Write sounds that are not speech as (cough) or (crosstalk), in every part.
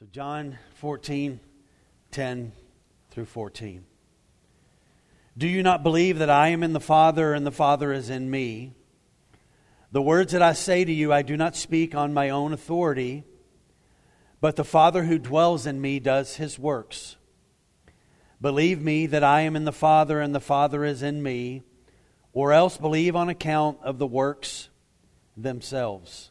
So, John 14, 10 through 14. Do you not believe that I am in the Father and the Father is in me? The words that I say to you, I do not speak on my own authority, but the Father who dwells in me does his works. Believe me that I am in the Father and the Father is in me, or else believe on account of the works themselves.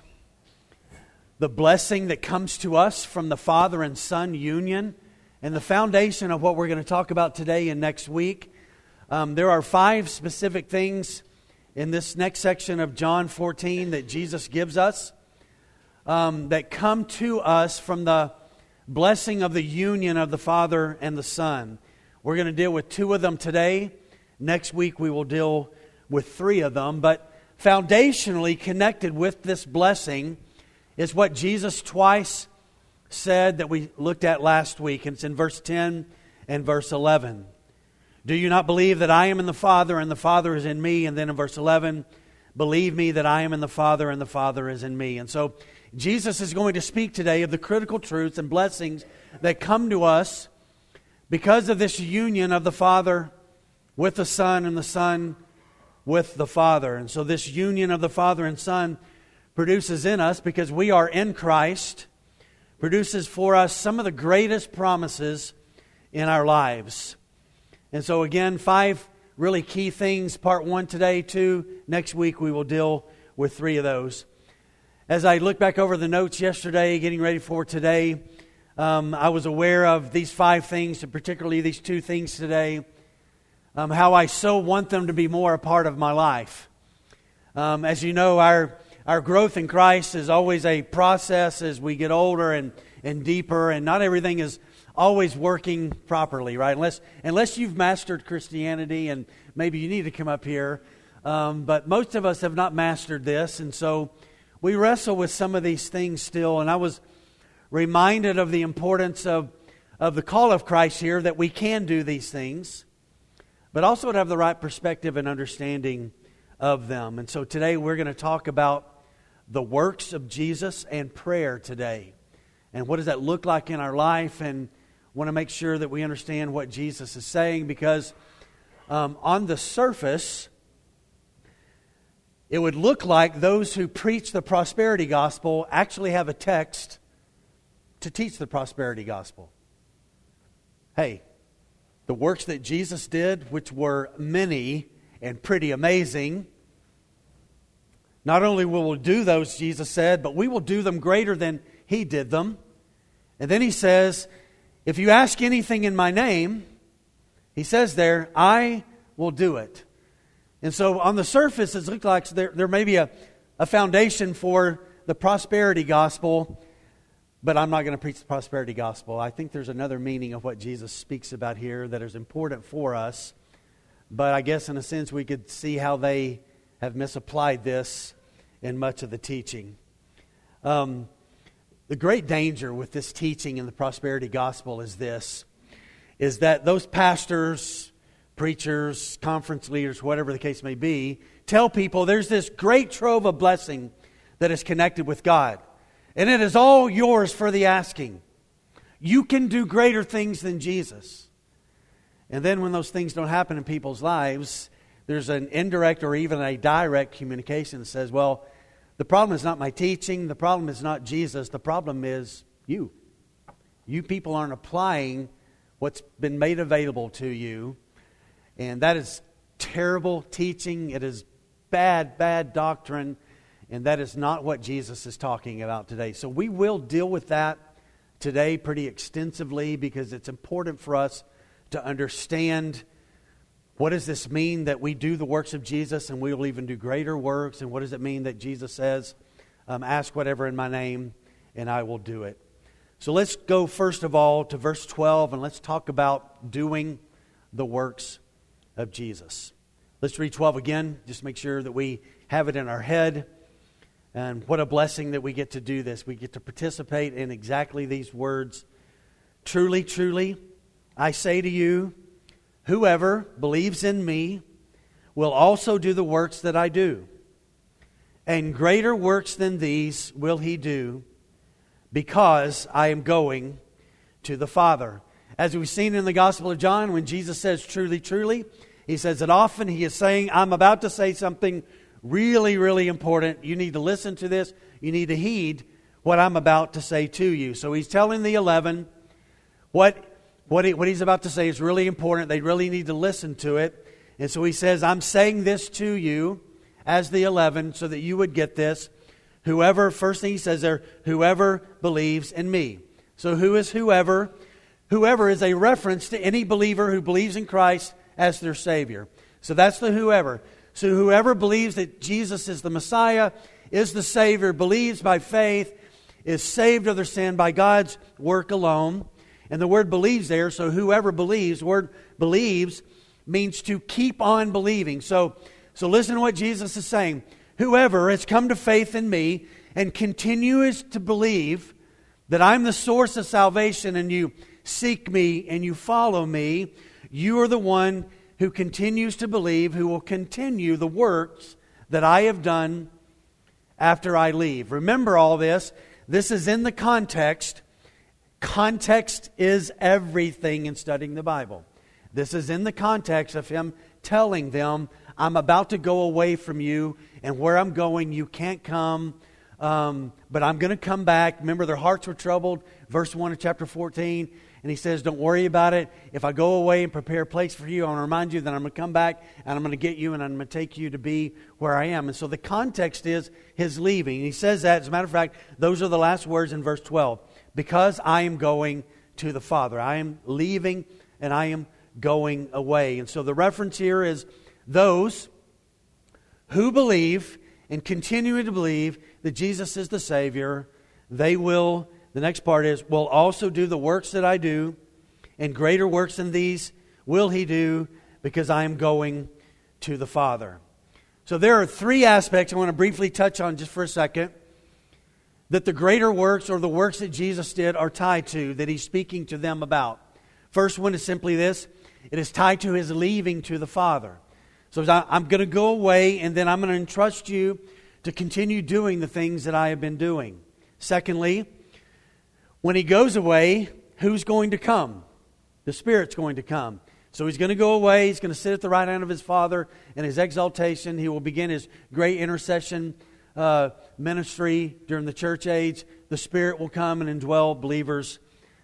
the blessing that comes to us from the Father and Son union, and the foundation of what we're going to talk about today and next week. Um, there are five specific things in this next section of John 14 that Jesus gives us um, that come to us from the blessing of the union of the Father and the Son. We're going to deal with two of them today. Next week, we will deal with three of them. But foundationally connected with this blessing is what Jesus twice said that we looked at last week. And it's in verse 10 and verse 11. Do you not believe that I am in the Father and the Father is in me? And then in verse 11, believe me that I am in the Father and the Father is in me. And so Jesus is going to speak today of the critical truths and blessings that come to us because of this union of the Father with the Son and the Son with the Father. And so this union of the Father and Son produces in us because we are in Christ, produces for us some of the greatest promises in our lives. And so, again, five really key things. Part one today, two. Next week, we will deal with three of those. As I look back over the notes yesterday, getting ready for today, um, I was aware of these five things, and particularly these two things today, um, how I so want them to be more a part of my life. Um, as you know, our our growth in Christ is always a process as we get older and, and deeper, and not everything is always working properly, right? Unless, unless you've mastered Christianity, and maybe you need to come up here. Um, but most of us have not mastered this, and so we wrestle with some of these things still. And I was reminded of the importance of, of the call of Christ here that we can do these things, but also to have the right perspective and understanding of them. And so today we're going to talk about the works of Jesus and prayer today. And what does that look like in our life? And want to make sure that we understand what Jesus is saying because um, on the surface, it would look like those who preach the prosperity gospel actually have a text to teach the prosperity gospel. Hey, the works that Jesus did, which were many and pretty amazing, not only will we do those, Jesus said, but we will do them greater than he did them. And then he says, If you ask anything in my name, he says there, I will do it. And so on the surface, it looks like there, there may be a, a foundation for the prosperity gospel, but I'm not going to preach the prosperity gospel. I think there's another meaning of what Jesus speaks about here that is important for us. But I guess in a sense, we could see how they have misapplied this in much of the teaching. Um, the great danger with this teaching in the prosperity gospel is this is that those pastors, preachers, conference leaders, whatever the case may be, tell people there's this great trove of blessing that is connected with God. And it is all yours for the asking. You can do greater things than Jesus. And then when those things don't happen in people's lives, there's an indirect or even a direct communication that says, well, the problem is not my teaching, the problem is not Jesus, the problem is you. You people aren't applying what's been made available to you. And that is terrible teaching. It is bad, bad doctrine. And that is not what Jesus is talking about today. So we will deal with that today pretty extensively because it's important for us to understand what does this mean that we do the works of Jesus and we will even do greater works? And what does it mean that Jesus says, um, Ask whatever in my name and I will do it? So let's go first of all to verse 12 and let's talk about doing the works of Jesus. Let's read 12 again, just make sure that we have it in our head. And what a blessing that we get to do this. We get to participate in exactly these words. Truly, truly, I say to you, whoever believes in me will also do the works that I do. And greater works than these will he do because I am going to the Father. As we've seen in the Gospel of John, when Jesus says, Truly, truly, he says that often he is saying, I'm about to say something really, really important. You need to listen to this. You need to heed what I'm about to say to you. So he's telling the 11 what, what, he, what he's about to say is really important. They really need to listen to it. And so he says, I'm saying this to you as the 11 so that you would get this. Whoever, first thing he says there, whoever believes in me. So who is whoever? Whoever is a reference to any believer who believes in Christ as their Savior. So that's the whoever. So whoever believes that Jesus is the Messiah, is the Savior, believes by faith, is saved of their sin by God's work alone. And the word believes there, so whoever believes, the word believes means to keep on believing. So, so listen to what Jesus is saying. Whoever has come to faith in me and continues to believe that I'm the source of salvation and you seek me and you follow me, you are the one who continues to believe, who will continue the works that I have done after I leave. Remember all this. This is in the context. Context is everything in studying the Bible. This is in the context of him telling them, I'm about to go away from you, and where I'm going, you can't come. Um, but I'm going to come back. Remember, their hearts were troubled. Verse 1 of chapter 14. And he says, Don't worry about it. If I go away and prepare a place for you, I want to remind you that I'm going to come back and I'm going to get you and I'm going to take you to be where I am. And so the context is his leaving. And he says that, as a matter of fact, those are the last words in verse 12. Because I am going to the Father. I am leaving and I am going away. And so the reference here is those who believe and continue to believe that Jesus is the Savior, they will the next part is, will also do the works that I do, and greater works than these will he do, because I am going to the Father. So there are three aspects I want to briefly touch on just for a second that the greater works or the works that Jesus did are tied to, that he's speaking to them about. First one is simply this it is tied to his leaving to the Father. So I'm going to go away, and then I'm going to entrust you to continue doing the things that I have been doing. Secondly, when he goes away, who's going to come? The Spirit's going to come. So he's going to go away. He's going to sit at the right hand of his Father in his exaltation. He will begin his great intercession uh, ministry during the church age. The Spirit will come and indwell believers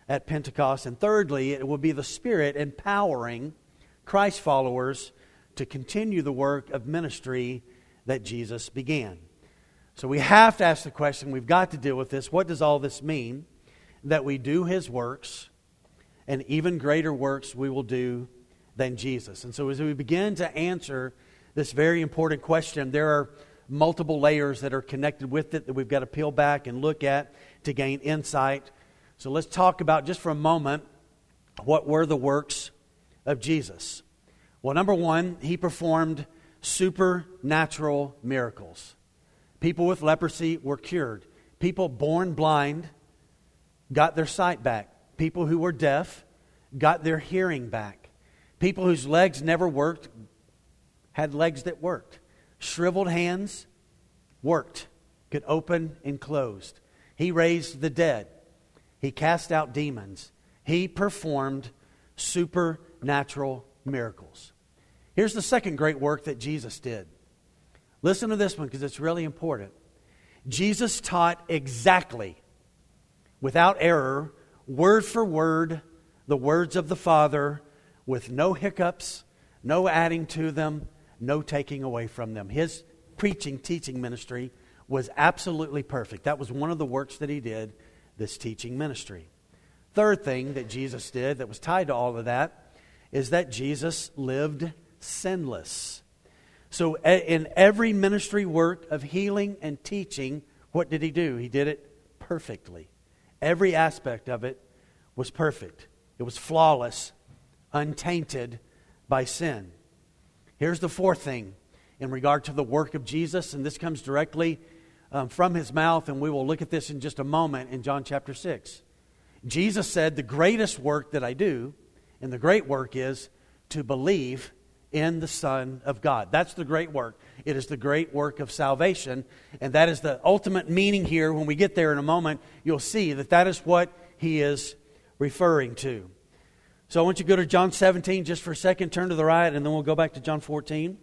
at Pentecost. And thirdly, it will be the Spirit empowering Christ followers to continue the work of ministry that Jesus began. So we have to ask the question we've got to deal with this. What does all this mean? that we do his works, and even greater works we will do than Jesus. And so, as we begin to answer this very important question, there are multiple layers that are connected with it that we've got to peel back and look at to gain insight. So, let's talk about just for a moment what were the works of Jesus. Well, number one, he performed supernatural miracles. People with leprosy were cured. People born blind got their sight back. People who were deaf got their hearing back. People whose legs never worked had legs that worked. Shriveled hands worked, could open and closed. He raised the dead. He cast out demons. He performed supernatural miracles. Here's the second great work that Jesus did. Listen to this one because it's really important. Jesus taught exactly without error, word for word, the words of the Father, with no hiccups, no adding to them, no taking away from them. His preaching, teaching ministry was absolutely perfect. That was one of the works that he did, this teaching ministry. Third thing that Jesus did that was tied to all of that is that Jesus lived sinless. So, in every ministry work of healing and teaching, what did he do? He did it perfectly Every aspect of it was perfect, it was flawless, untainted by sin. Here's the fourth thing in regard to the work of Jesus, and this comes directly um, from his mouth, and we will look at this in just a moment in John chapter 6. Jesus said, The greatest work that I do, and the great work is to believe in the Son of God. That's the great work. It is the great work of salvation, and that is the ultimate meaning here. When we get there in a moment, you'll see that that is what he is referring to. So I want you to go to John 17 just for a second, turn to the right, and then we'll go back to John 14.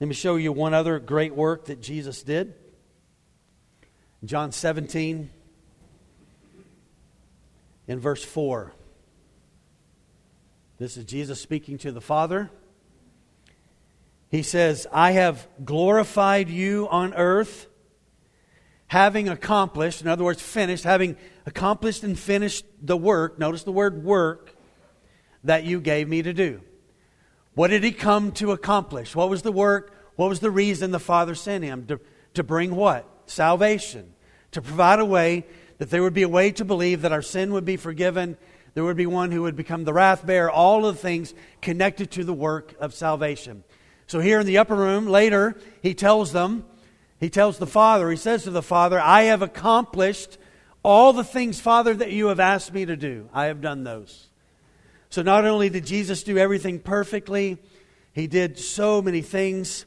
Let me show you one other great work that Jesus did. John 17, in verse 4. This is Jesus speaking to the Father. He says, I have glorified you on earth, having accomplished, in other words, finished, having accomplished and finished the work. Notice the word work that you gave me to do. What did he come to accomplish? What was the work? What was the reason the Father sent him? To, to bring what? Salvation. To provide a way that there would be a way to believe that our sin would be forgiven. There would be one who would become the wrath bearer. All of the things connected to the work of salvation. So here in the upper room, later, he tells them, he tells the Father, he says to the Father, I have accomplished all the things, Father, that you have asked me to do. I have done those. So not only did Jesus do everything perfectly, he did so many things.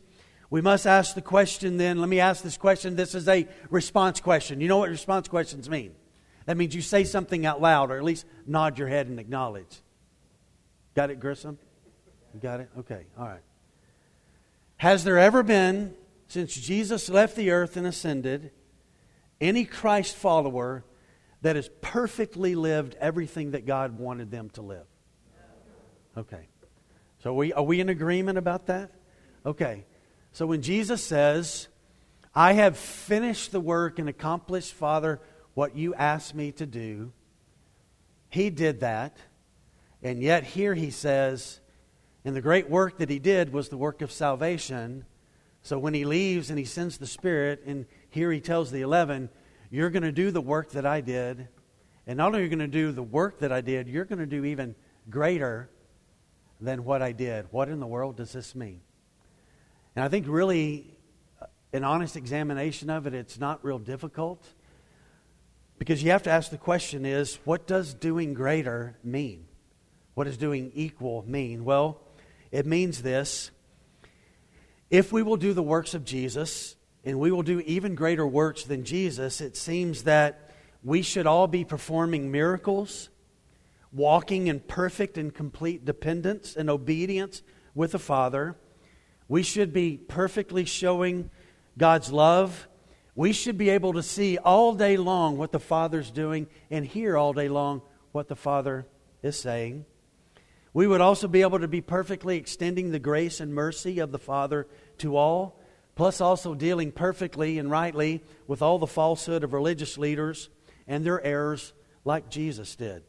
We must ask the question then. Let me ask this question. This is a response question. You know what response questions mean? That means you say something out loud or at least nod your head and acknowledge. Got it, Grissom? You got it? Okay, all right. Has there ever been, since Jesus left the earth and ascended, any Christ follower that has perfectly lived everything that God wanted them to live? Okay. So are we, are we in agreement about that? Okay. So when Jesus says, I have finished the work and accomplished, Father, what you asked me to do, he did that. And yet here he says, and the great work that he did was the work of salvation. So when he leaves and he sends the Spirit, and here he tells the eleven, You're going to do the work that I did. And not only are you going to do the work that I did, you're going to do even greater than what I did. What in the world does this mean? And I think really, an honest examination of it, it's not real difficult. Because you have to ask the question is, what does doing greater mean? What does doing equal mean? Well, it means this. If we will do the works of Jesus, and we will do even greater works than Jesus, it seems that we should all be performing miracles walking in perfect and complete dependence and obedience with the Father. We should be perfectly showing God's love. We should be able to see all day long what the Father's doing and hear all day long what the Father is saying. We would also be able to be perfectly extending the grace and mercy of the Father to all, plus also dealing perfectly and rightly with all the falsehood of religious leaders and their errors like Jesus did.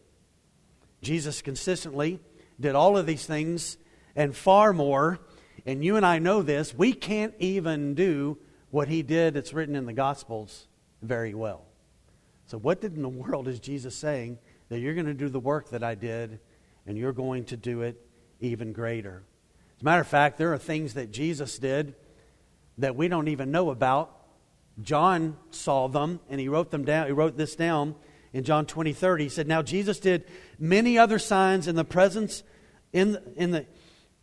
Jesus consistently did all of these things and far more. And you and I know this. We can't even do what he did It's written in the Gospels very well. So, what did in the world is Jesus saying? That you're going to do the work that I did, and you're going to do it even greater. As a matter of fact, there are things that Jesus did that we don't even know about. John saw them, and he wrote them down. He wrote this down in John 20, 30. He said, Now Jesus did many other signs in the presence, in, in the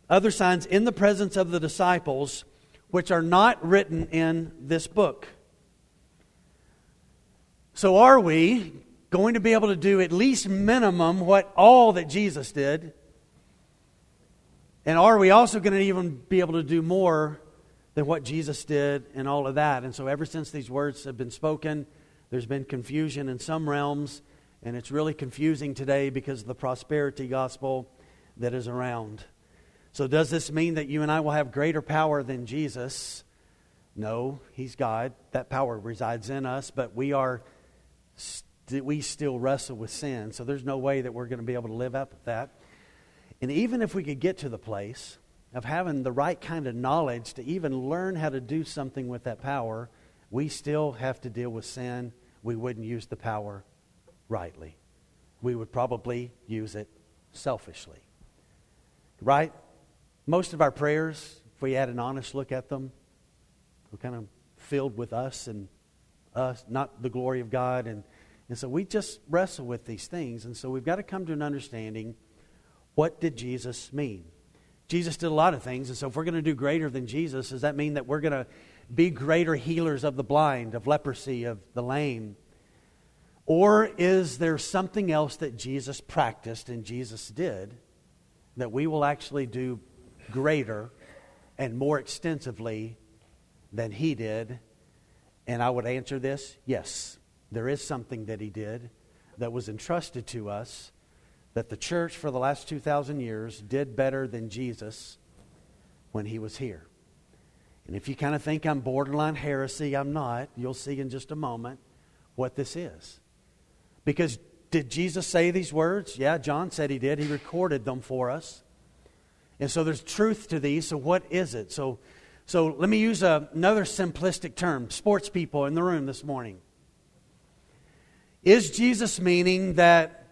other signs in the presence of the disciples, which are not written in this book. So are we going to be able to do at least minimum what all that Jesus did? And are we also going to even be able to do more than what Jesus did and all of that? And so, ever since these words have been spoken, there's been confusion in some realms, and it's really confusing today because of the prosperity gospel that is around. So, does this mean that you and I will have greater power than Jesus? No, He's God. That power resides in us, but we are st- we still wrestle with sin. So there's no way that we're going to be able to live up to that. And even if we could get to the place of having the right kind of knowledge to even learn how to do something with that power, we still have to deal with sin we wouldn't use the power rightly. We would probably use it selfishly. Right? Most of our prayers, if we had an honest look at them, were kind of filled with us and us, not the glory of God. And, and so we just wrestle with these things. And so we've got to come to an understanding what did Jesus mean? Jesus did a lot of things. And so if we're going to do greater than Jesus, does that mean that we're going to be greater healers of the blind, of leprosy, of the lame? Or is there something else that Jesus practiced and Jesus did that we will actually do greater and more extensively than he did? And I would answer this yes, there is something that he did that was entrusted to us that the church for the last 2,000 years did better than Jesus when he was here. And if you kind of think I'm borderline heresy, I'm not. You'll see in just a moment what this is. Because did Jesus say these words? Yeah, John said he did. He recorded them for us. And so there's truth to these. So what is it? So, so let me use a, another simplistic term. Sports people in the room this morning. Is Jesus meaning that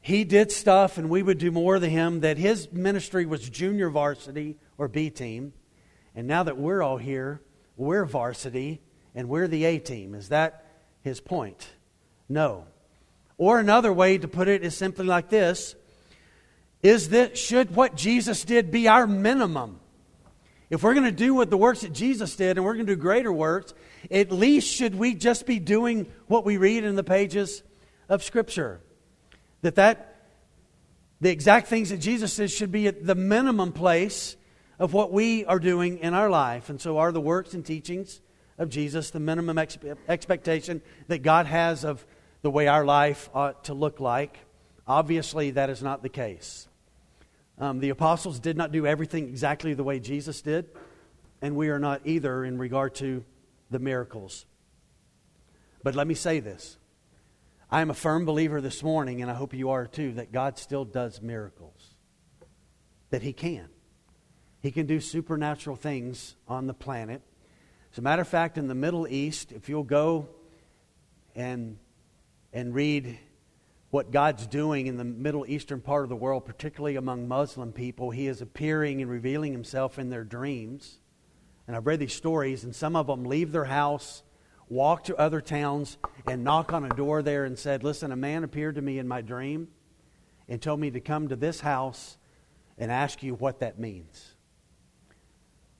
he did stuff and we would do more than him, that his ministry was junior varsity or B team, and now that we're all here, we're varsity and we're the A team? Is that his point? No. Or another way to put it is simply like this is that should what Jesus did be our minimum? If we're going to do what the works that Jesus did and we're going to do greater works, at least should we just be doing what we read in the pages of Scripture? That that the exact things that Jesus says should be at the minimum place of what we are doing in our life. And so are the works and teachings of Jesus the minimum ex- expectation that God has of the way our life ought to look like. Obviously, that is not the case. Um, the apostles did not do everything exactly the way Jesus did, and we are not either in regard to the miracles. But let me say this I am a firm believer this morning, and I hope you are too, that God still does miracles. That He can. He can do supernatural things on the planet. As a matter of fact, in the Middle East, if you'll go and and read what God's doing in the Middle Eastern part of the world, particularly among Muslim people. He is appearing and revealing himself in their dreams. And I've read these stories, and some of them leave their house, walk to other towns, and knock on a door there and said, Listen, a man appeared to me in my dream and told me to come to this house and ask you what that means.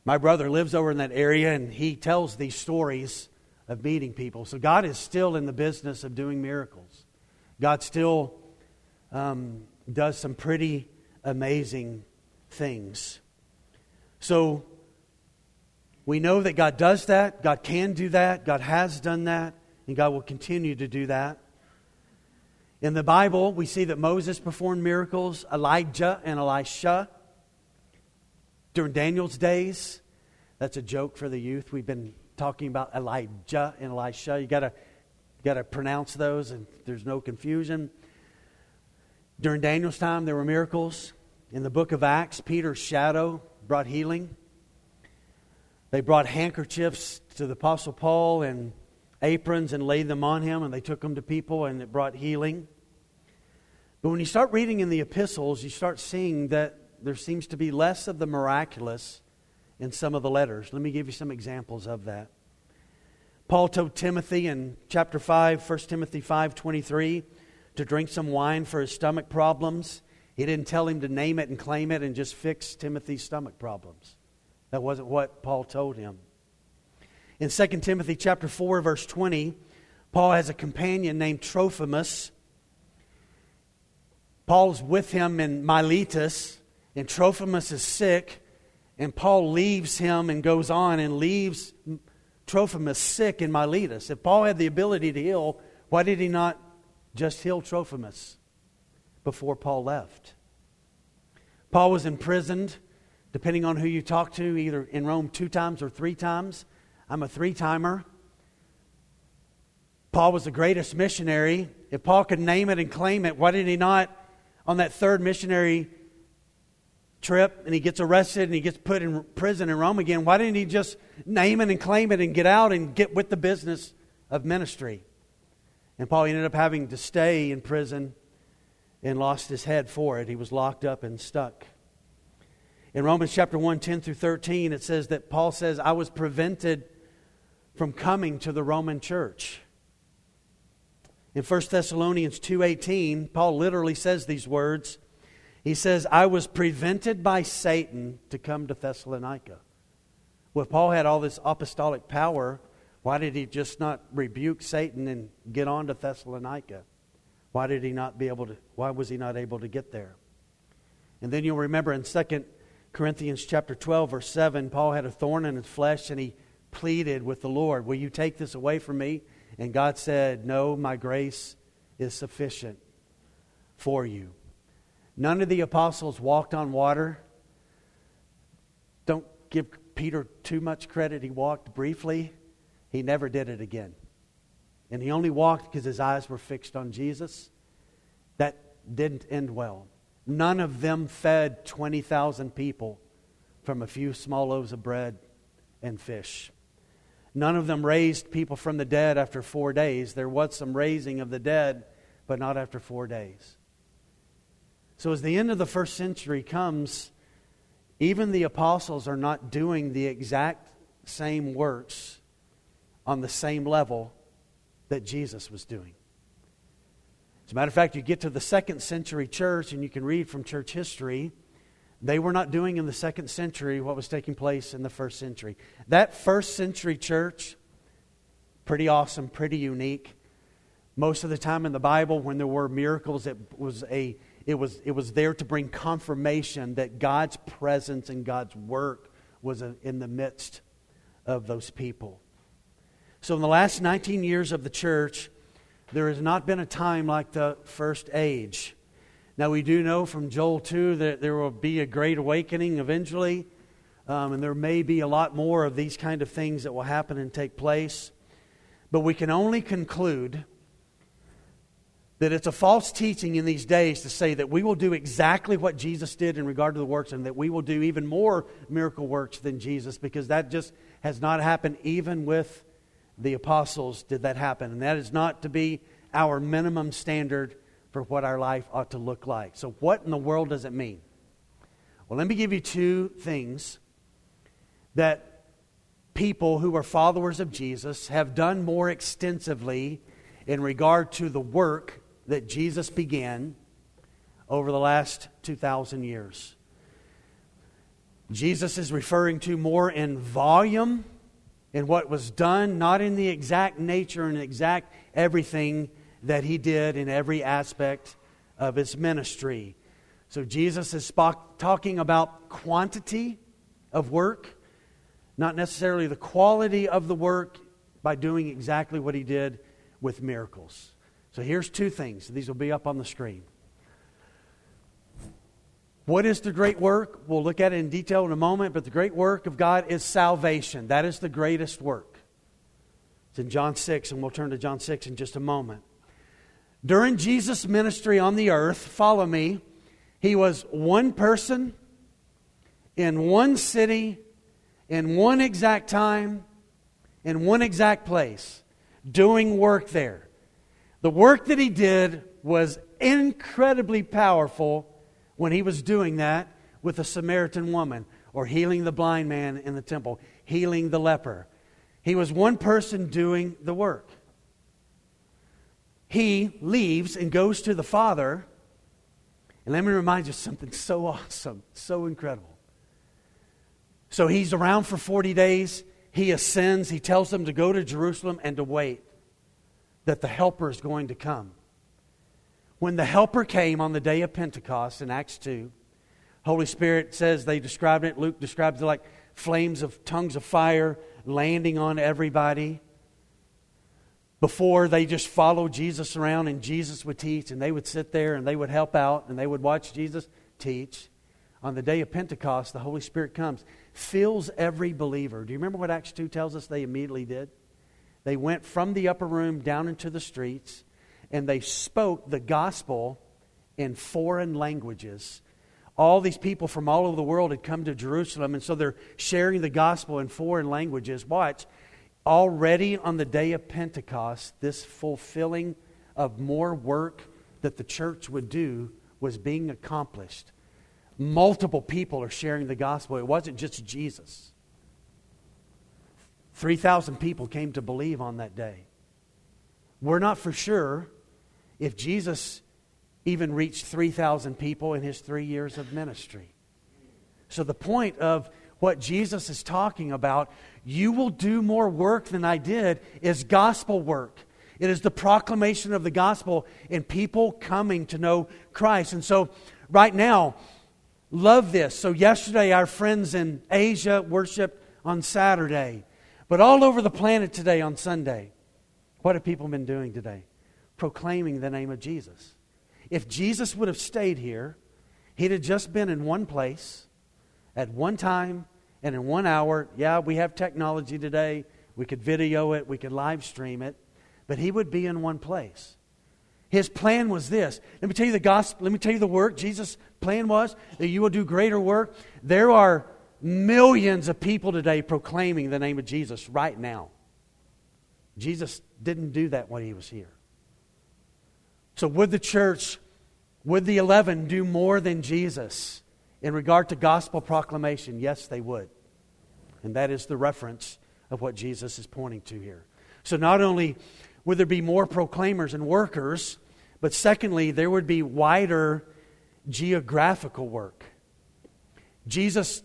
My brother lives over in that area, and he tells these stories of meeting people. So God is still in the business of doing miracles. God still um, does some pretty amazing things. So we know that God does that, God can do that, God has done that, and God will continue to do that. In the Bible, we see that Moses performed miracles, Elijah and Elisha. During Daniel's days, that's a joke for the youth. We've been talking about Elijah and Elisha. You gotta got to pronounce those, and there's no confusion. During Daniel's time, there were miracles. In the book of Acts, Peter's shadow brought healing. They brought handkerchiefs to the Apostle Paul and aprons and laid them on him, and they took them to people, and it brought healing. But when you start reading in the epistles, you start seeing that there seems to be less of the miraculous in some of the letters. Let me give you some examples of that. Paul told Timothy in chapter 5, 1 Timothy 5:23, to drink some wine for his stomach problems. He didn't tell him to name it and claim it and just fix Timothy's stomach problems. That wasn't what Paul told him. In 2 Timothy chapter 4 verse 20, Paul has a companion named Trophimus. Paul's with him in Miletus, and Trophimus is sick, and Paul leaves him and goes on and leaves Trophimus sick in Miletus. If Paul had the ability to heal, why did he not just heal Trophimus before Paul left? Paul was imprisoned, depending on who you talk to, either in Rome two times or three times. I'm a three timer. Paul was the greatest missionary. If Paul could name it and claim it, why did he not, on that third missionary trip and he gets arrested and he gets put in prison in Rome again, why didn't he just name it and claim it and get out and get with the business of ministry? And Paul ended up having to stay in prison and lost his head for it. He was locked up and stuck. In Romans chapter 1, 10 through 13, it says that Paul says, I was prevented from coming to the Roman church. In 1 Thessalonians 2:18, Paul literally says these words. He says, "I was prevented by Satan to come to Thessalonica." Well, if Paul had all this apostolic power, why did he just not rebuke Satan and get on to Thessalonica? Why did he not be able to why was he not able to get there? And then you'll remember in 2 Corinthians chapter 12 verse 7, Paul had a thorn in his flesh and he pleaded with the Lord, "Will you take this away from me?" And God said, No, my grace is sufficient for you. None of the apostles walked on water. Don't give Peter too much credit. He walked briefly, he never did it again. And he only walked because his eyes were fixed on Jesus. That didn't end well. None of them fed 20,000 people from a few small loaves of bread and fish. None of them raised people from the dead after four days. There was some raising of the dead, but not after four days. So, as the end of the first century comes, even the apostles are not doing the exact same works on the same level that Jesus was doing. As a matter of fact, you get to the second century church and you can read from church history they were not doing in the second century what was taking place in the first century. That first century church, pretty awesome, pretty unique. Most of the time in the Bible, when there were miracles, it was, a, it was, it was there to bring confirmation that God's presence and God's work was in the midst of those people. So, in the last 19 years of the church, there has not been a time like the first age now, we do know from Joel 2 that there will be a great awakening eventually, um, and there may be a lot more of these kind of things that will happen and take place. But we can only conclude that it's a false teaching in these days to say that we will do exactly what Jesus did in regard to the works and that we will do even more miracle works than Jesus because that just has not happened even with the apostles did that happen and that is not to be our minimum standard for what our life ought to look like. So, what in the world does it mean? Well, let me give you two things that people who are followers of Jesus have done more extensively in regard to the work that Jesus began over the last 2,000 years. Jesus is referring to more in volume in what was done, not in the exact nature and exact everything that he did in every aspect of his ministry. So Jesus is talking about quantity of work, not necessarily the quality of the work by doing exactly what he did with miracles. So here's two things. These will be up on the screen. What is the great work? We'll look at it in detail in a moment, but the great work of God is salvation. That is the greatest work. It's in John 6, and we'll turn to John 6 in just a moment. During Jesus' ministry on the earth, follow me, he was one person in one city, in one exact time, in one exact place, doing work there. The work that he did was incredibly powerful when he was doing that with a Samaritan woman or healing the blind man in the temple, healing the leper. He was one person doing the work he leaves and goes to the Father. And let me remind you something so awesome, so incredible. So he's around for 40 days. He ascends. He tells them to go to Jerusalem and to wait, that the Helper is going to come. When the Helper came on the day of Pentecost in Acts 2, Holy Spirit says they described it, Luke describes it like flames of tongues of fire landing on everybody. Before they just followed Jesus around and Jesus would teach and they would sit there and they would help out and they would watch Jesus teach. On the day of Pentecost, the Holy Spirit comes, fills every believer. Do you remember what Acts 2 tells us they immediately did? They went from the upper room down into the streets and they spoke the gospel in foreign languages. All these people from all over the world had come to Jerusalem, and so they're sharing the gospel in foreign languages. Watch, already on the day of Pentecost, this fulfilling of more work that the church would do was being accomplished. Multiple people are sharing the gospel. It wasn't just Jesus. 3,000 people came to believe on that day. We're not for sure if Jesus even reached 3,000 people in his three years of ministry. So, the point of what Jesus is talking about, you will do more work than I did, is gospel work. It is the proclamation of the gospel and people coming to know Christ. And so, right now, love this. So, yesterday, our friends in Asia worshiped on Saturday, but all over the planet today on Sunday, what have people been doing today? Proclaiming the name of Jesus. If Jesus would have stayed here, he'd have just been in one place at one time and in one hour. Yeah, we have technology today. We could video it, we could live stream it but he would be in one place. His plan was this. Let me tell you the gospel. Let me tell you the work. Jesus' plan was that you will do greater work. There are millions of people today proclaiming the name of Jesus right now. Jesus didn't do that when he was here. So, would the church, would the 11 do more than Jesus in regard to gospel proclamation? Yes, they would. And that is the reference of what Jesus is pointing to here. So, not only would there be more proclaimers and workers, but secondly, there would be wider geographical work. Jesus,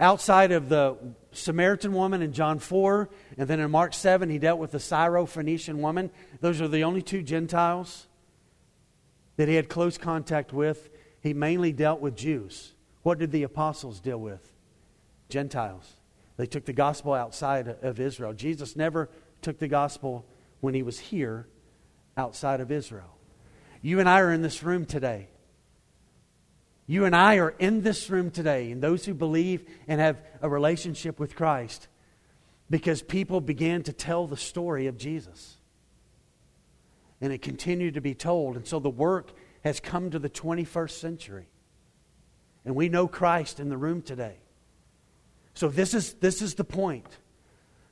outside of the Samaritan woman in John 4, and then in Mark 7, he dealt with the Syro-Phoenician woman. Those are the only two Gentiles that he had close contact with. He mainly dealt with Jews. What did the apostles deal with? Gentiles. They took the gospel outside of Israel. Jesus never took the gospel when he was here outside of Israel. You and I are in this room today. You and I are in this room today, and those who believe and have a relationship with Christ, because people began to tell the story of Jesus. And it continued to be told. And so the work has come to the 21st century. And we know Christ in the room today. So this is, this is the point.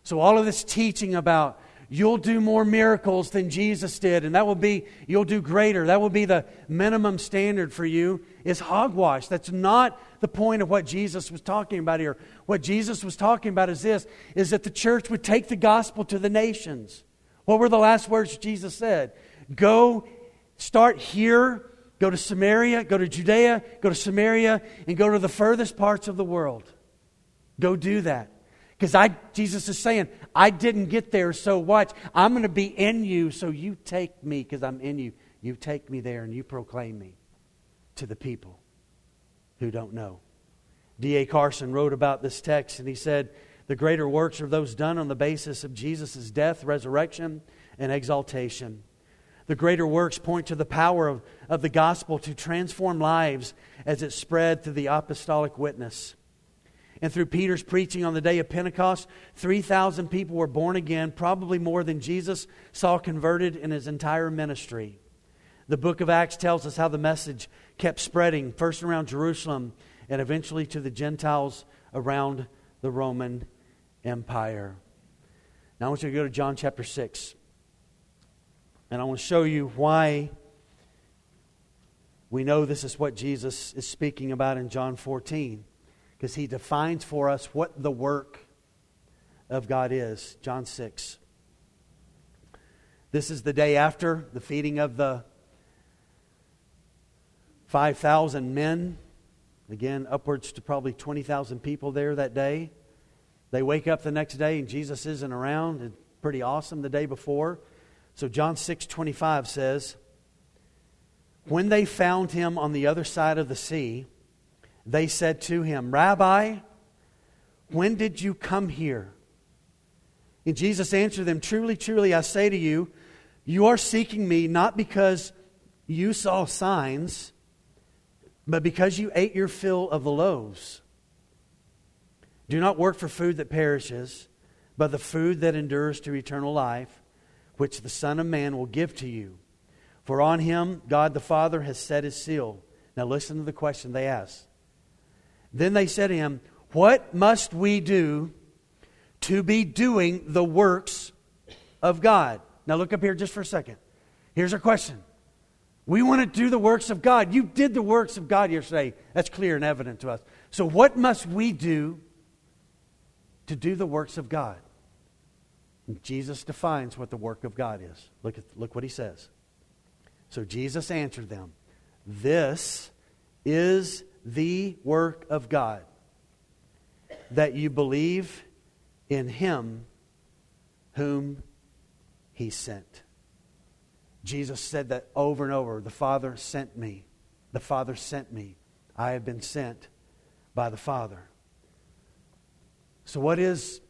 So all of this teaching about you'll do more miracles than Jesus did, and that will be, you'll do greater. That will be the minimum standard for you, is hogwash. That's not the point of what Jesus was talking about here. What Jesus was talking about is this, is that the church would take the gospel to the nations. What were the last words Jesus said? Go, start here, go to Samaria, go to Judea, go to Samaria, and go to the furthest parts of the world. Go do that. Because I Jesus is saying, I didn't get there, so watch. I'm going to be in you, so you take me because I'm in you. You take me there and you proclaim me to the people who don't know. D.A. Carson wrote about this text and he said, The greater works are those done on the basis of Jesus' death, resurrection, and exaltation. The greater works point to the power of, of the gospel to transform lives as it spread through the apostolic witness. And through Peter's preaching on the day of Pentecost, 3,000 people were born again, probably more than Jesus saw converted in his entire ministry. The book of Acts tells us how the message kept spreading, first around Jerusalem and eventually to the Gentiles around the Roman Empire. Now I want you to go to John chapter 6. And I want to show you why we know this is what Jesus is speaking about in John 14 because he defines for us what the work of God is. John 6. This is the day after the feeding of the 5,000 men. Again, upwards to probably 20,000 people there that day. They wake up the next day and Jesus isn't around. It's pretty awesome the day before. So John 6 25 says, When they found him on the other side of the sea, they said to him, Rabbi, when did you come here? And Jesus answered them, Truly, truly, I say to you, you are seeking me not because you saw signs, but because you ate your fill of the loaves. Do not work for food that perishes, but the food that endures to eternal life, which the Son of Man will give to you. For on him God the Father has set his seal. Now listen to the question they asked. Then they said to him, What must we do to be doing the works of God? Now look up here just for a second. Here's our question. We want to do the works of God. You did the works of God yesterday. That's clear and evident to us. So, what must we do to do the works of God? And Jesus defines what the work of God is. Look, at, look what he says. So, Jesus answered them This is the work of God, that you believe in him whom he sent. Jesus said that over and over. The Father sent me. The Father sent me. I have been sent by the Father. So, what is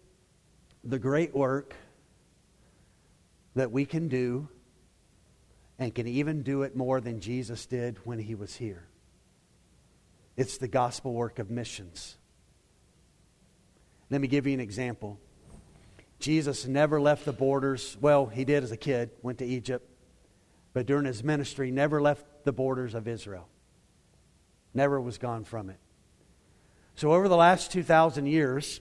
the great work that we can do and can even do it more than Jesus did when he was here? It's the gospel work of missions. Let me give you an example. Jesus never left the borders. Well, he did as a kid, went to Egypt, but during his ministry, never left the borders of Israel. Never was gone from it. So, over the last 2,000 years,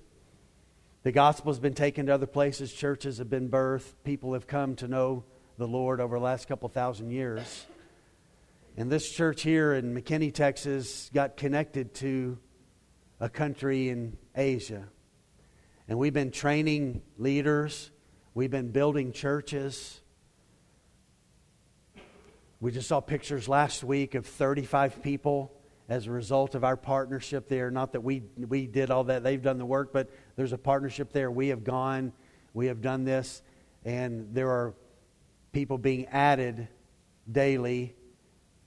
the gospel has been taken to other places, churches have been birthed, people have come to know the Lord over the last couple thousand years. And this church here in McKinney, Texas, got connected to a country in Asia. And we've been training leaders, we've been building churches. We just saw pictures last week of 35 people as a result of our partnership there. Not that we, we did all that, they've done the work, but there's a partnership there. We have gone, we have done this, and there are people being added daily,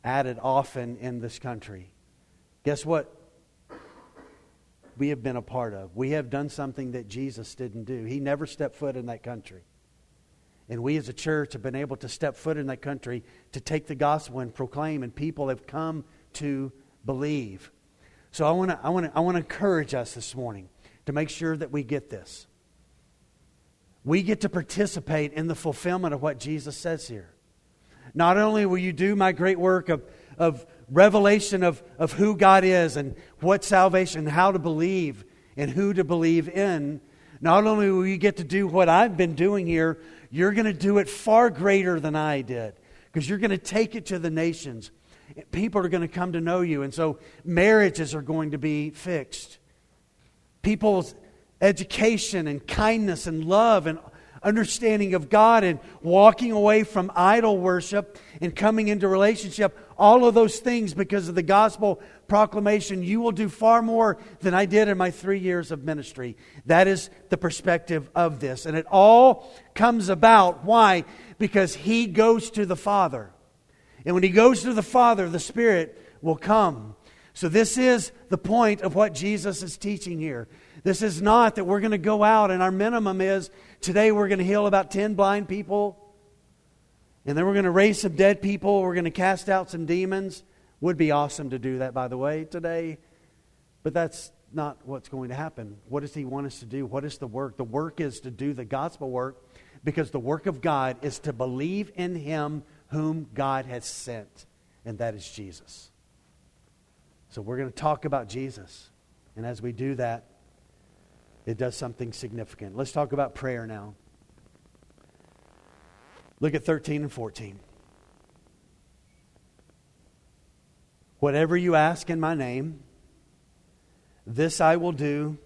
added often in this country. Guess what? We have been a part of. We have done something that Jesus didn't do. He never stepped foot in that country. And we as a church have been able to step foot in that country to take the gospel and proclaim, and people have come to believe. So I want to I want to I want to encourage us this morning to make sure that we get this. We get to participate in the fulfillment of what Jesus says here. Not only will you do my great work of, of revelation of, of who God is and what salvation, how to believe, and who to believe in, not only will you get to do what I've been doing here, you're going to do it far greater than I did because you're going to take it to the nations. People are going to come to know you. And so marriages are going to be fixed. People's education and kindness and love and understanding of God and walking away from idol worship and coming into relationship, all of those things because of the gospel proclamation, you will do far more than I did in my three years of ministry. That is the perspective of this. And it all comes about. Why? Because he goes to the Father. And when he goes to the Father, the Spirit will come. So, this is the point of what Jesus is teaching here. This is not that we're going to go out and our minimum is today we're going to heal about 10 blind people, and then we're going to raise some dead people, we're going to cast out some demons. Would be awesome to do that, by the way, today. But that's not what's going to happen. What does he want us to do? What is the work? The work is to do the gospel work because the work of God is to believe in him whom God has sent, and that is Jesus. So we're going to talk about Jesus. And as we do that, it does something significant. Let's talk about prayer now. Look at 13 and 14. Whatever you ask in my name, this I will do,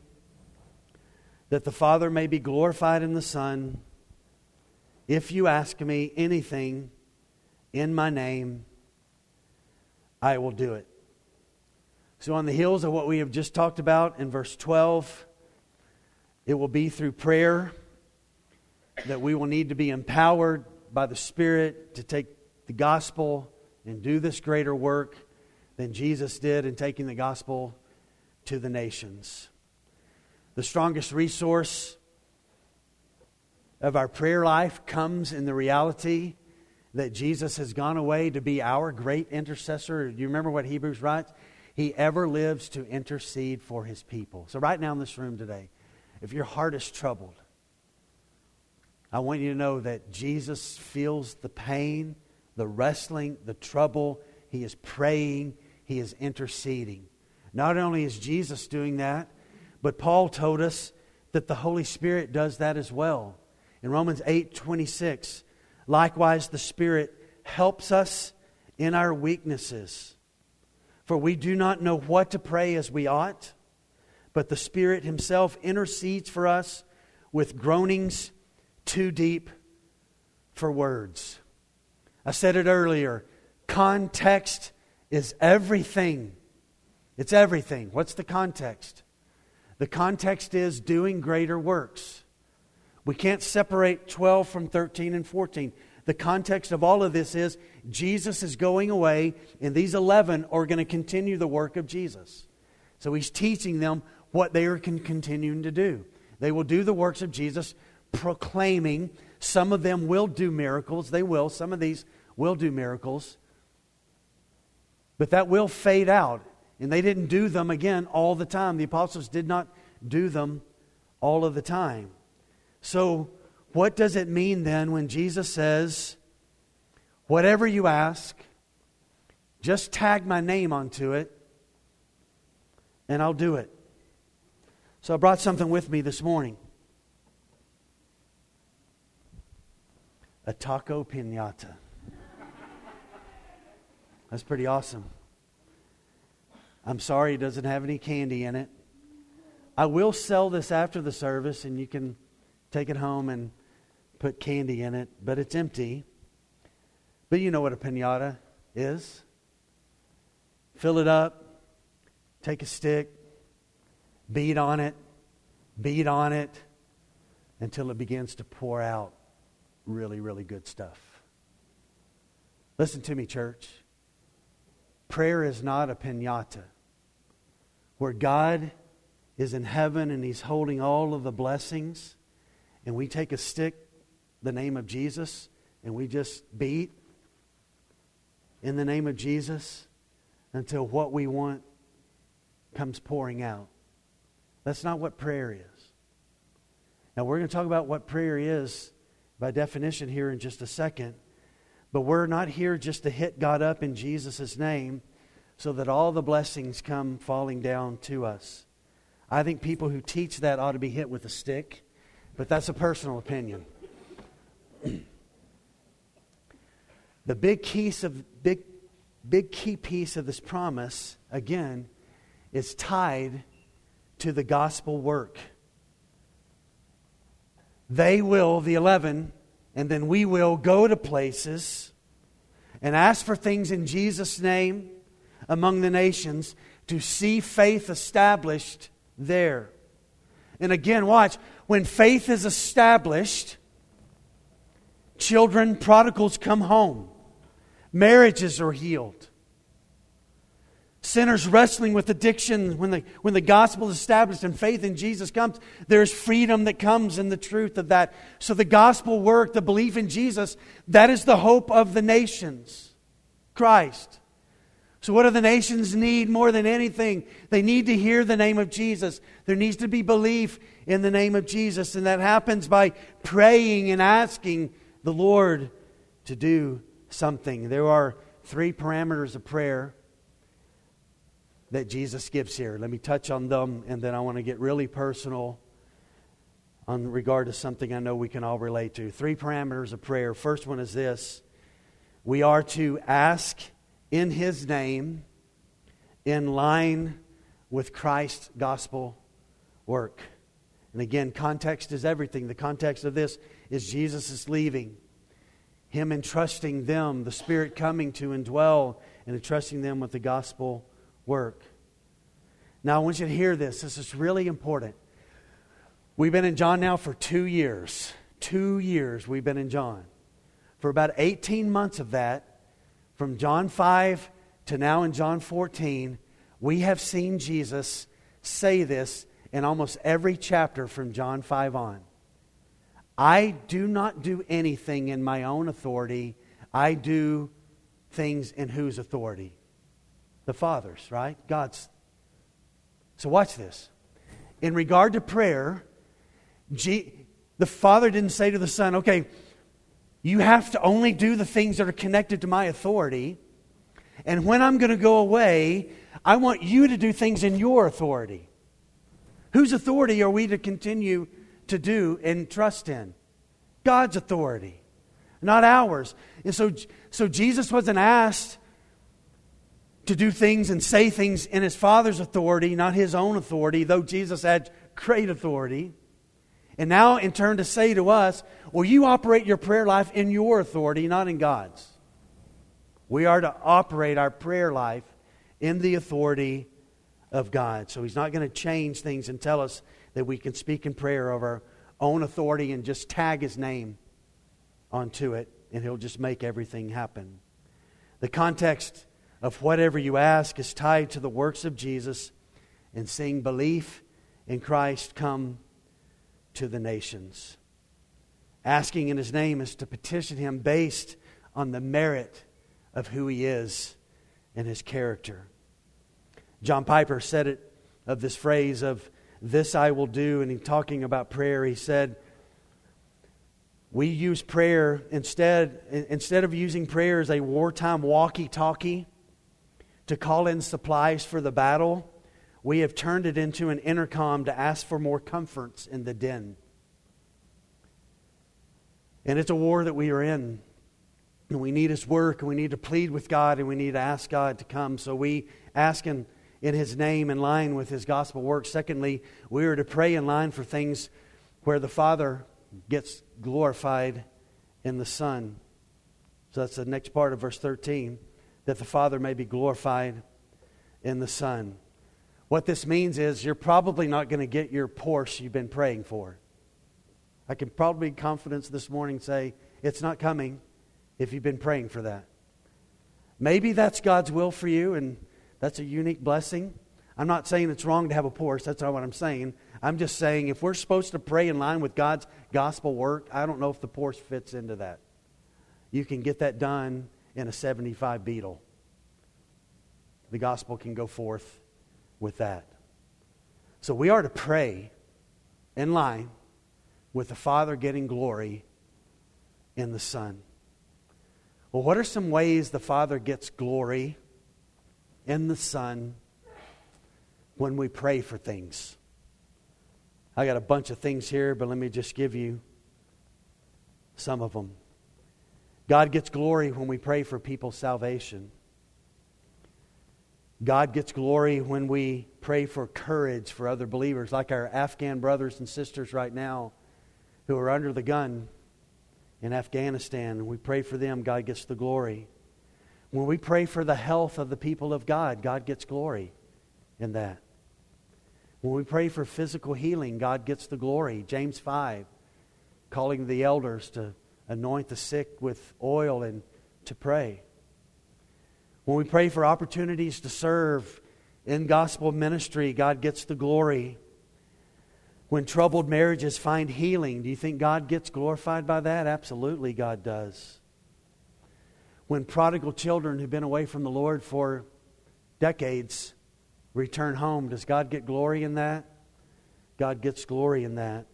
that the Father may be glorified in the Son. If you ask me anything in my name, I will do it. So, on the heels of what we have just talked about in verse 12, it will be through prayer that we will need to be empowered by the Spirit to take the gospel and do this greater work than Jesus did in taking the gospel to the nations. The strongest resource of our prayer life comes in the reality that Jesus has gone away to be our great intercessor. Do you remember what Hebrews writes? He ever lives to intercede for his people. So, right now in this room today, if your heart is troubled, I want you to know that Jesus feels the pain, the wrestling, the trouble. He is praying, he is interceding. Not only is Jesus doing that, but Paul told us that the Holy Spirit does that as well. In Romans 8 26, likewise the Spirit helps us in our weaknesses. For we do not know what to pray as we ought, but the Spirit Himself intercedes for us with groanings too deep for words. I said it earlier context is everything. It's everything. What's the context? The context is doing greater works. We can't separate 12 from 13 and 14. The context of all of this is Jesus is going away, and these 11 are going to continue the work of Jesus. So he's teaching them what they are continuing to do. They will do the works of Jesus, proclaiming. Some of them will do miracles. They will. Some of these will do miracles. But that will fade out. And they didn't do them again all the time. The apostles did not do them all of the time. So, what does it mean then when Jesus says, Whatever you ask, just tag my name onto it, and I'll do it? So, I brought something with me this morning a taco pinata. That's pretty awesome. I'm sorry it doesn't have any candy in it. I will sell this after the service, and you can take it home and put candy in it, but it's empty. But you know what a pinata is. Fill it up, take a stick, beat on it, beat on it until it begins to pour out really, really good stuff. Listen to me, church. Prayer is not a pinata where God is in heaven and He's holding all of the blessings, and we take a stick, the name of Jesus, and we just beat in the name of Jesus until what we want comes pouring out. That's not what prayer is. Now, we're going to talk about what prayer is by definition here in just a second. But we're not here just to hit God up in Jesus' name so that all the blessings come falling down to us. I think people who teach that ought to be hit with a stick, but that's a personal opinion. (clears throat) the big piece of big big key piece of this promise again is tied to the gospel work. They will, the 11, and then we will go to places and ask for things in Jesus' name among the nations to see faith established there. And again, watch, when faith is established, children, prodigals come home, marriages are healed sinners wrestling with addiction, when the, when the gospel is established and faith in Jesus comes, there's freedom that comes in the truth of that. So the gospel work, the belief in Jesus, that is the hope of the nations. Christ. So, what do the nations need more than anything? They need to hear the name of Jesus. There needs to be belief in the name of Jesus, and that happens by praying and asking the Lord to do something. There are three parameters of prayer that Jesus gives here. Let me touch on them, and then I want to get really personal on regard to something I know we can all relate to. Three parameters of prayer. First one is this we are to ask in His name in line with Christ's gospel work. And again, context is everything. The context of this is Jesus is leaving, Him entrusting them, the Spirit coming to indwell and entrusting them with the gospel work. Now, I want you to hear this. This is really important. We've been in John now for two years. Two years we've been in John. For about 18 months of that, from John 5 to now in John 14, we have seen Jesus say this in almost every chapter from John 5 on. I do not do anything in my own authority. I do things in whose authority? The Father's, right? God's. So watch this. In regard to prayer, G, the Father didn't say to the Son, okay, you have to only do the things that are connected to my authority. And when I'm going to go away, I want you to do things in your authority. Whose authority are we to continue to do and trust in? God's authority. not ours. And so, so Jesus wasn't asked to do things and say things in his Father's authority, not his own authority, though Jesus had great authority. And now, in turn, to say to us, well, you operate your prayer life in your authority, not in God's. We are to operate our prayer life in the authority of God. So He's not going to change things and tell us that we can speak in prayer of our own authority and just tag His name onto it, and He'll just make everything happen. The context of whatever you ask is tied to the works of Jesus and seeing belief in Christ come to the nations. Asking in his name is to petition him based on the merit of who he is and his character. John Piper said it of this phrase of this I will do and he talking about prayer he said we use prayer instead instead of using prayer as a wartime walkie-talkie to call in supplies for the battle we have turned it into an intercom to ask for more comforts in the den. And it's a war that we are in. And we need His work, and we need to plead with God, and we need to ask God to come. So we ask in His name in line with His gospel work. Secondly, we are to pray in line for things where the Father gets glorified in the Son. So that's the next part of verse 13 that the Father may be glorified in the Son. What this means is you're probably not going to get your Porsche you've been praying for. I can probably in confidence this morning say it's not coming if you've been praying for that. Maybe that's God's will for you, and that's a unique blessing. I'm not saying it's wrong to have a Porsche. That's not what I'm saying. I'm just saying if we're supposed to pray in line with God's gospel work, I don't know if the Porsche fits into that. You can get that done in a 75 Beetle. The gospel can go forth with that. So we are to pray in line with the Father getting glory in the Son. Well, what are some ways the Father gets glory in the Son when we pray for things? I got a bunch of things here, but let me just give you some of them. God gets glory when we pray for people's salvation. God gets glory when we pray for courage for other believers, like our Afghan brothers and sisters right now who are under the gun in Afghanistan. We pray for them, God gets the glory. When we pray for the health of the people of God, God gets glory in that. When we pray for physical healing, God gets the glory. James 5, calling the elders to anoint the sick with oil and to pray. When we pray for opportunities to serve in gospel ministry, God gets the glory. When troubled marriages find healing, do you think God gets glorified by that? Absolutely, God does. When prodigal children who've been away from the Lord for decades return home, does God get glory in that? God gets glory in that.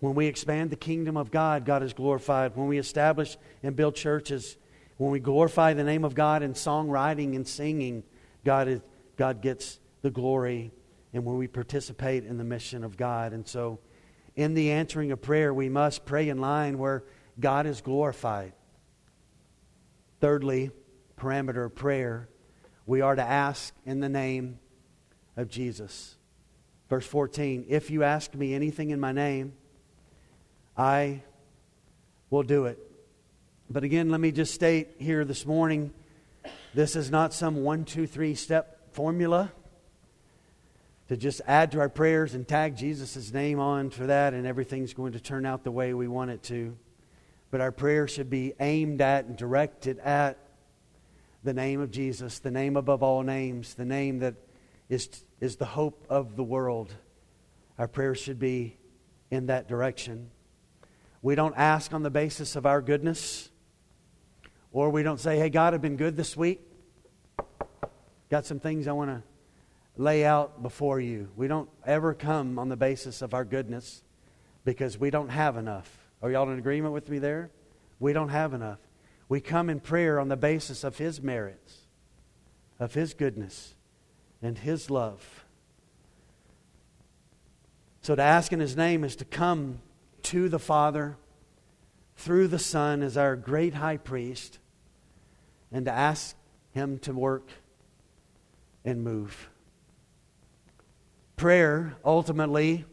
When we expand the kingdom of God, God is glorified. When we establish and build churches, when we glorify the name of God in songwriting and singing, God, is, God gets the glory. And when we participate in the mission of God. And so, in the answering of prayer, we must pray in line where God is glorified. Thirdly, parameter of prayer, we are to ask in the name of Jesus. Verse 14 If you ask me anything in my name, I will do it. But again, let me just state here this morning this is not some one, two, three step formula to just add to our prayers and tag Jesus' name on for that, and everything's going to turn out the way we want it to. But our prayer should be aimed at and directed at the name of Jesus, the name above all names, the name that is, is the hope of the world. Our prayer should be in that direction. We don't ask on the basis of our goodness. Or we don't say, hey, God, I've been good this week. Got some things I want to lay out before you. We don't ever come on the basis of our goodness because we don't have enough. Are y'all in agreement with me there? We don't have enough. We come in prayer on the basis of His merits, of His goodness, and His love. So to ask in His name is to come to the Father through the Son as our great high priest and to ask Him to work and move. Prayer, ultimately,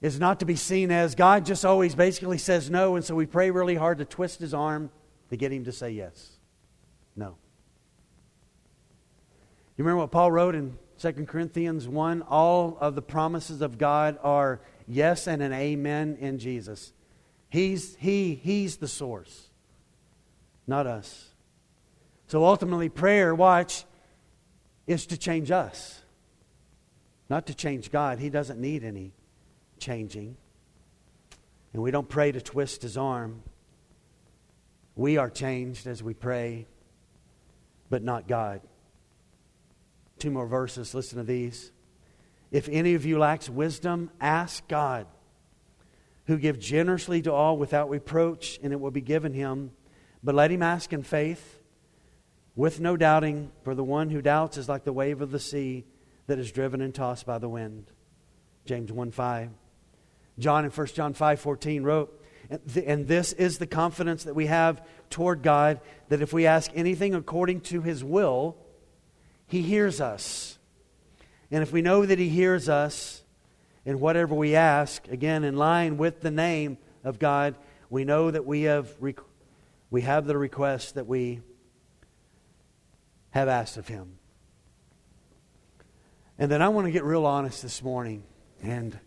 is not to be seen as God just always basically says no, and so we pray really hard to twist His arm to get Him to say yes. No. You remember what Paul wrote in 2 Corinthians 1? All of the promises of God are yes and an amen in Jesus. He's, he, he's the source, not us. So ultimately, prayer, watch, is to change us, not to change God. He doesn't need any changing. And we don't pray to twist his arm. We are changed as we pray, but not God. Two more verses. Listen to these. If any of you lacks wisdom, ask God, who gives generously to all without reproach, and it will be given him. But let him ask in faith, with no doubting, for the one who doubts is like the wave of the sea that is driven and tossed by the wind. James 1 5. John in 1 John 5 14 wrote, and this is the confidence that we have toward God that if we ask anything according to his will, he hears us. And if we know that He hears us in whatever we ask, again, in line with the name of God, we know that we have, we have the request that we have asked of Him. And then I want to get real honest this morning. And,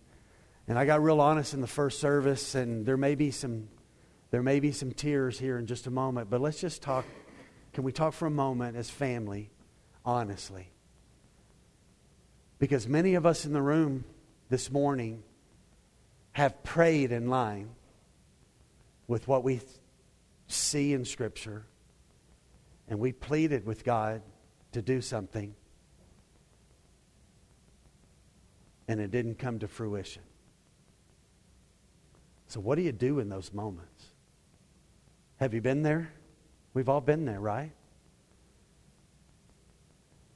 and I got real honest in the first service, and there may be some there may be some tears here in just a moment, but let's just talk. Can we talk for a moment as family, honestly? Because many of us in the room this morning have prayed in line with what we see in Scripture, and we pleaded with God to do something, and it didn't come to fruition. So, what do you do in those moments? Have you been there? We've all been there, right?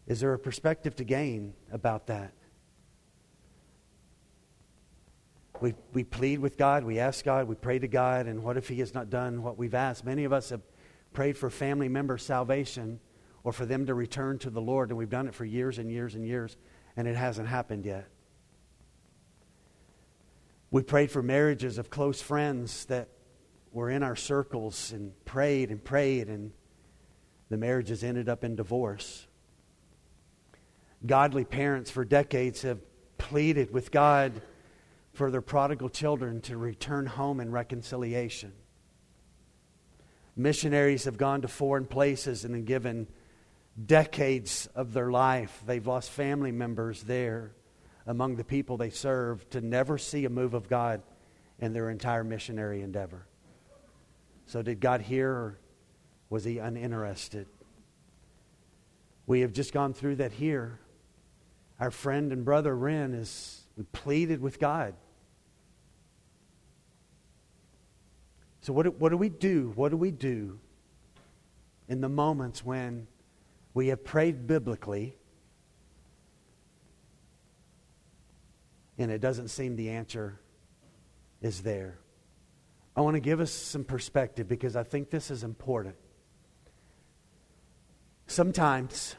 Is there a perspective to gain about that? We, we plead with God, we ask God, we pray to God, and what if He has not done what we've asked? Many of us have prayed for family member salvation or for them to return to the Lord, and we've done it for years and years and years, and it hasn't happened yet. We prayed for marriages of close friends that were in our circles and prayed and prayed, and the marriages ended up in divorce godly parents for decades have pleaded with God for their prodigal children to return home in reconciliation. Missionaries have gone to foreign places and given decades of their life. They've lost family members there among the people they serve to never see a move of God in their entire missionary endeavor. So, did God hear or was he uninterested? We have just gone through that here our friend and brother Ren is we pleaded with God. So what what do we do? What do we do in the moments when we have prayed biblically and it doesn't seem the answer is there? I want to give us some perspective because I think this is important. Sometimes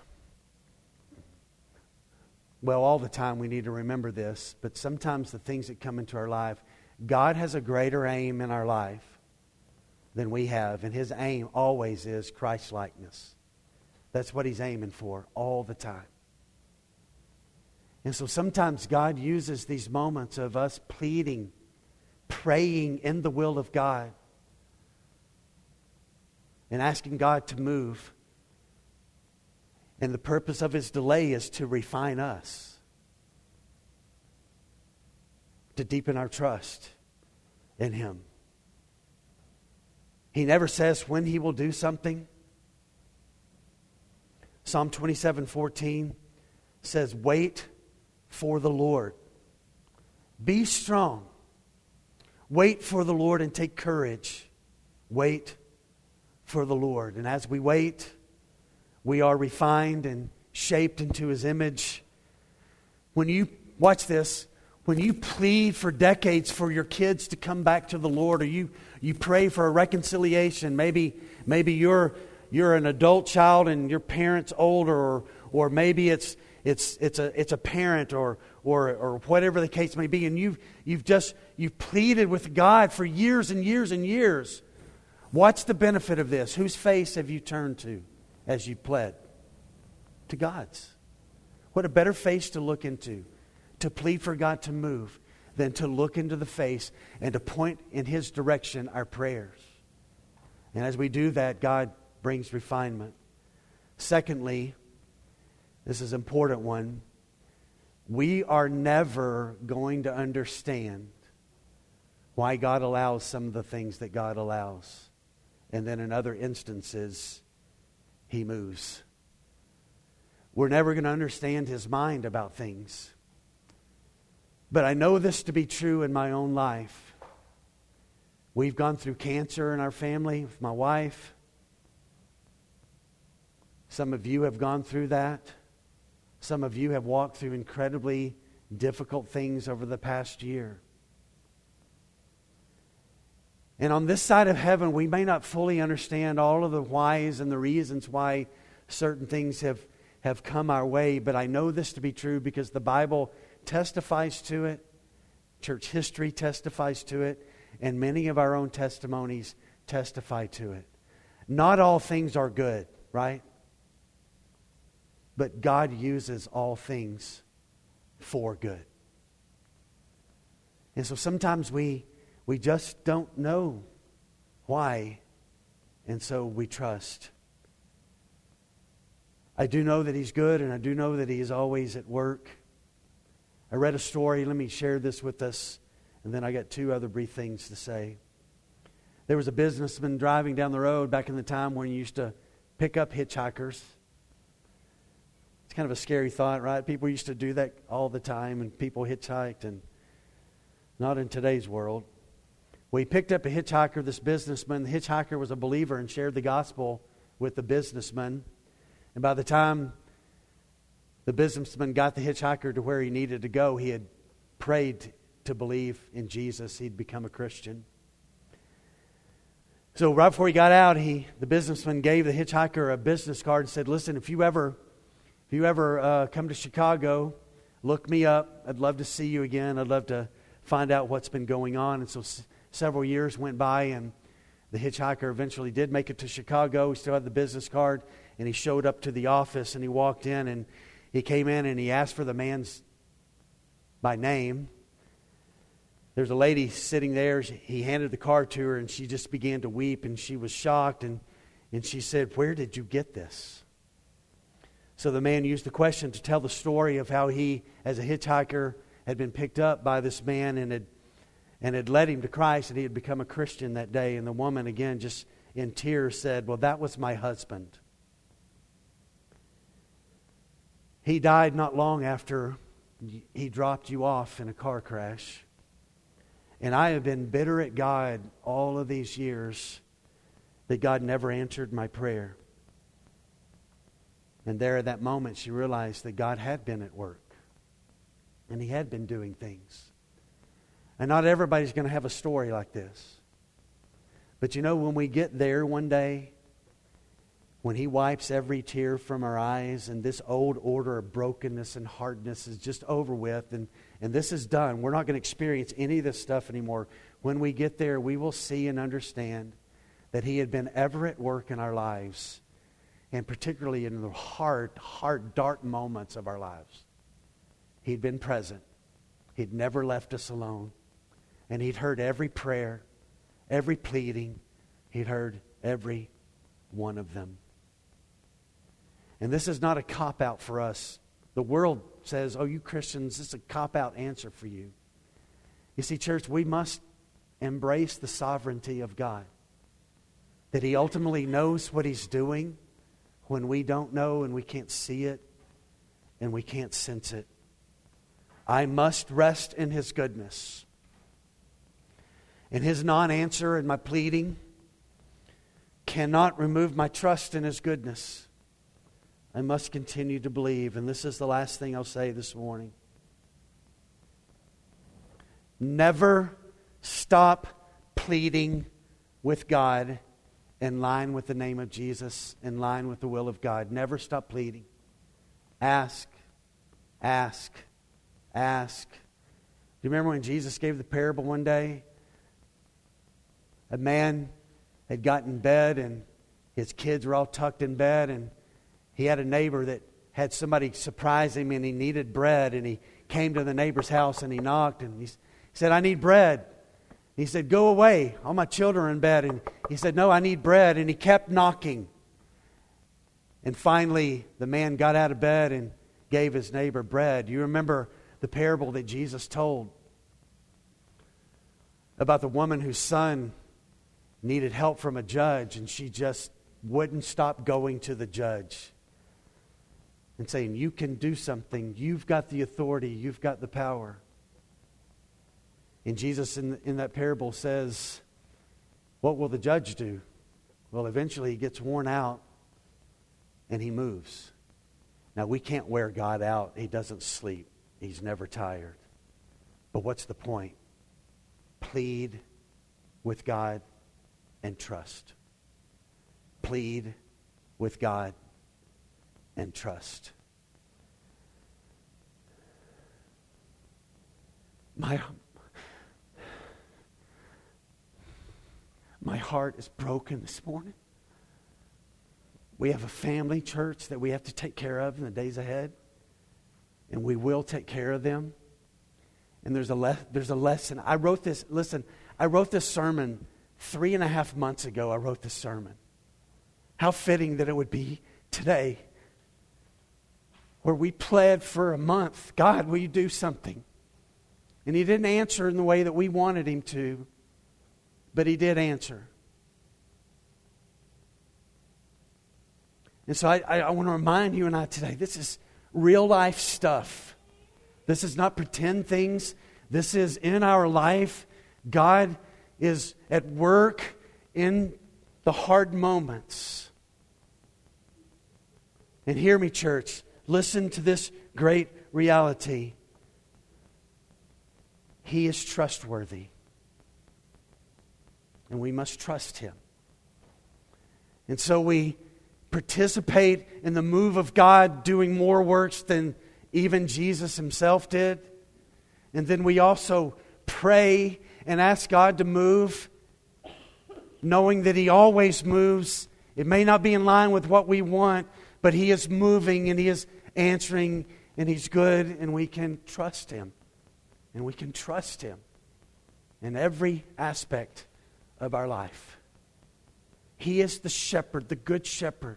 well, all the time we need to remember this, but sometimes the things that come into our life, God has a greater aim in our life than we have, and His aim always is Christ likeness. That's what He's aiming for all the time. And so sometimes God uses these moments of us pleading, praying in the will of God, and asking God to move and the purpose of his delay is to refine us, to deepen our trust in him. He never says when he will do something. Psalm 27 14 says, Wait for the Lord. Be strong. Wait for the Lord and take courage. Wait for the Lord. And as we wait, we are refined and shaped into his image. When you, watch this, when you plead for decades for your kids to come back to the Lord, or you, you pray for a reconciliation, maybe, maybe you're, you're an adult child and your parent's older, or, or maybe it's, it's, it's, a, it's a parent or, or, or whatever the case may be, and you've, you've just you've pleaded with God for years and years and years. What's the benefit of this? Whose face have you turned to as you pled? To God's. What a better face to look into, to plead for God to move, than to look into the face and to point in His direction our prayers. And as we do that, God brings refinement. Secondly, this is an important one. We are never going to understand why God allows some of the things that God allows. And then in other instances, He moves. We're never going to understand His mind about things. But I know this to be true in my own life. We've gone through cancer in our family with my wife. Some of you have gone through that. Some of you have walked through incredibly difficult things over the past year. And on this side of heaven, we may not fully understand all of the whys and the reasons why certain things have, have come our way, but I know this to be true because the Bible testifies to it, church history testifies to it, and many of our own testimonies testify to it. Not all things are good, right? But God uses all things for good. And so sometimes we, we just don't know why, and so we trust. I do know that He's good, and I do know that He is always at work. I read a story. Let me share this with us, and then I got two other brief things to say. There was a businessman driving down the road back in the time when you used to pick up hitchhikers it's kind of a scary thought, right? People used to do that all the time, and people hitchhiked, and not in today's world. We picked up a hitchhiker, this businessman. The hitchhiker was a believer and shared the gospel with the businessman. And by the time the businessman got the hitchhiker to where he needed to go, he had prayed to believe in Jesus. He'd become a Christian. So right before he got out, he the businessman gave the hitchhiker a business card and said, "Listen, if you ever if you ever uh, come to Chicago, look me up. I'd love to see you again. I'd love to find out what's been going on. And so several years went by, and the hitchhiker eventually did make it to Chicago. He still had the business card, and he showed up to the office, and he walked in, and he came in, and he asked for the man's by name. There's a lady sitting there. He handed the card to her, and she just began to weep, and she was shocked, and, and she said, Where did you get this? So the man used the question to tell the story of how he, as a hitchhiker, had been picked up by this man and had, and had led him to Christ, and he had become a Christian that day. And the woman, again, just in tears, said, Well, that was my husband. He died not long after he dropped you off in a car crash. And I have been bitter at God all of these years that God never answered my prayer. And there at that moment, she realized that God had been at work and He had been doing things. And not everybody's going to have a story like this. But you know, when we get there one day, when He wipes every tear from our eyes and this old order of brokenness and hardness is just over with and, and this is done, we're not going to experience any of this stuff anymore. When we get there, we will see and understand that He had been ever at work in our lives and particularly in the hard, hard, dark moments of our lives. He'd been present. He'd never left us alone. And he'd heard every prayer, every pleading. He'd heard every one of them. And this is not a cop out for us. The world says, oh, you Christians, this is a cop out answer for you. You see, church, we must embrace the sovereignty of God. That He ultimately knows what He's doing when we don't know and we can't see it and we can't sense it. I must rest in His goodness. And His non answer and my pleading cannot remove my trust in His goodness. I must continue to believe. And this is the last thing I'll say this morning. Never stop pleading with God in line with the name of Jesus, in line with the will of God. Never stop pleading. Ask, ask, ask. Do you remember when Jesus gave the parable one day? A man had gotten in bed and his kids were all tucked in bed, and he had a neighbor that had somebody surprise him and he needed bread, and he came to the neighbor's house and he knocked and he said, I need bread. He said, Go away. All my children are in bed. And he said, No, I need bread. And he kept knocking. And finally, the man got out of bed and gave his neighbor bread. You remember the parable that Jesus told about the woman whose son needed help from a judge, and she just wouldn't stop going to the judge and saying, You can do something. You've got the authority, you've got the power. And Jesus in, in that parable says, What will the judge do? Well, eventually he gets worn out and he moves. Now, we can't wear God out. He doesn't sleep, he's never tired. But what's the point? Plead with God and trust. Plead with God and trust. My, my heart is broken this morning. We have a family church that we have to take care of in the days ahead, and we will take care of them. And there's a, le- there's a lesson. I wrote this, listen, I wrote this sermon three and a half months ago. I wrote this sermon. How fitting that it would be today where we pled for a month God, will you do something? And he didn't answer in the way that we wanted him to, but he did answer. And so I, I, I want to remind you and I today this is real life stuff. This is not pretend things. This is in our life. God is at work in the hard moments. And hear me, church. Listen to this great reality. He is trustworthy. And we must trust Him. And so we participate in the move of God doing more works than even Jesus Himself did. And then we also pray and ask God to move, knowing that He always moves. It may not be in line with what we want, but He is moving and He is answering and He's good, and we can trust Him. And we can trust Him in every aspect of our life. He is the shepherd, the good shepherd.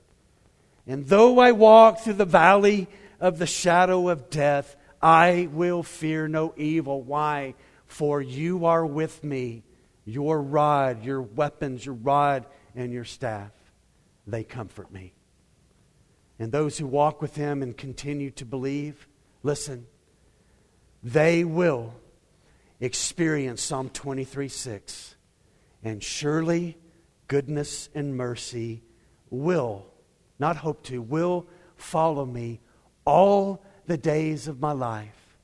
And though I walk through the valley of the shadow of death, I will fear no evil. Why? For you are with me. Your rod, your weapons, your rod, and your staff, they comfort me. And those who walk with him and continue to believe, listen, they will experience Psalm 23 6. And surely goodness and mercy will, not hope to, will follow me all the days of my life.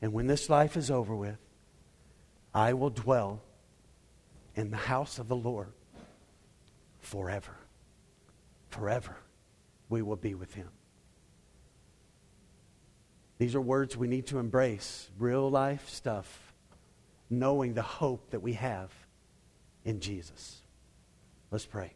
And when this life is over with, I will dwell in the house of the Lord forever. Forever we will be with him. These are words we need to embrace, real life stuff, knowing the hope that we have in Jesus. Let's pray.